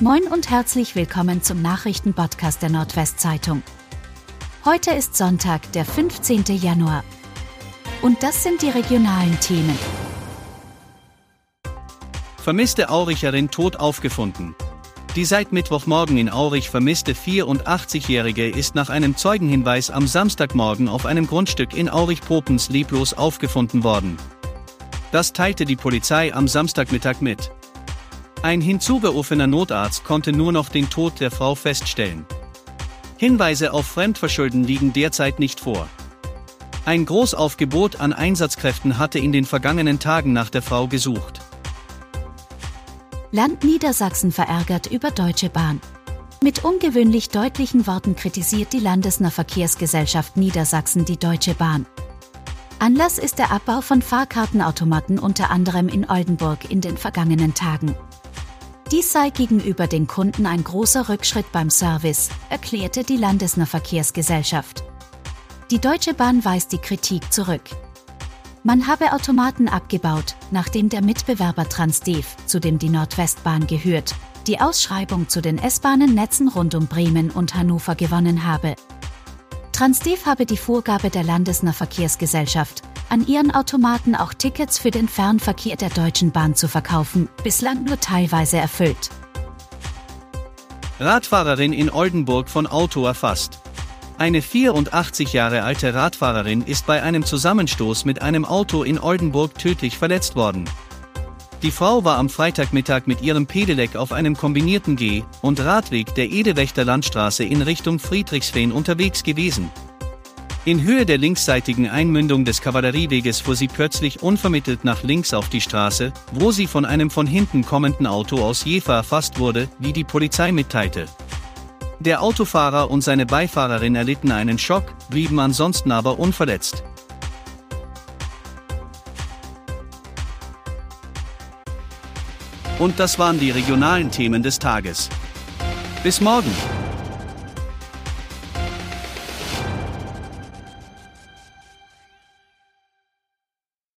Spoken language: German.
Moin und herzlich willkommen zum Nachrichtenpodcast der Nordwestzeitung. Heute ist Sonntag, der 15. Januar. Und das sind die regionalen Themen. Vermisste Auricherin tot aufgefunden. Die seit Mittwochmorgen in Aurich vermisste 84-Jährige ist nach einem Zeugenhinweis am Samstagmorgen auf einem Grundstück in Aurich-Popens leblos aufgefunden worden. Das teilte die Polizei am Samstagmittag mit. Ein hinzugerufener Notarzt konnte nur noch den Tod der Frau feststellen. Hinweise auf Fremdverschulden liegen derzeit nicht vor. Ein Großaufgebot an Einsatzkräften hatte in den vergangenen Tagen nach der Frau gesucht. Land Niedersachsen verärgert über Deutsche Bahn. Mit ungewöhnlich deutlichen Worten kritisiert die Landesnahverkehrsgesellschaft Niedersachsen die Deutsche Bahn. Anlass ist der Abbau von Fahrkartenautomaten unter anderem in Oldenburg in den vergangenen Tagen. Dies sei gegenüber den Kunden ein großer Rückschritt beim Service, erklärte die Landesnahverkehrsgesellschaft. Die Deutsche Bahn weist die Kritik zurück. Man habe Automaten abgebaut, nachdem der Mitbewerber Transdev, zu dem die Nordwestbahn gehört, die Ausschreibung zu den S-Bahnen-Netzen rund um Bremen und Hannover gewonnen habe. Transdev habe die Vorgabe der Landesnahverkehrsgesellschaft, an ihren Automaten auch Tickets für den Fernverkehr der Deutschen Bahn zu verkaufen, bislang nur teilweise erfüllt. Radfahrerin in Oldenburg von Auto erfasst. Eine 84 Jahre alte Radfahrerin ist bei einem Zusammenstoß mit einem Auto in Oldenburg tödlich verletzt worden. Die Frau war am Freitagmittag mit ihrem Pedelec auf einem kombinierten Geh- und Radweg der Edewächter Landstraße in Richtung Friedrichsfehn unterwegs gewesen. In Höhe der linksseitigen Einmündung des Kavallerieweges fuhr sie plötzlich unvermittelt nach links auf die Straße, wo sie von einem von hinten kommenden Auto aus Jever erfasst wurde, wie die Polizei mitteilte. Der Autofahrer und seine Beifahrerin erlitten einen Schock, blieben ansonsten aber unverletzt. Und das waren die regionalen Themen des Tages. Bis morgen!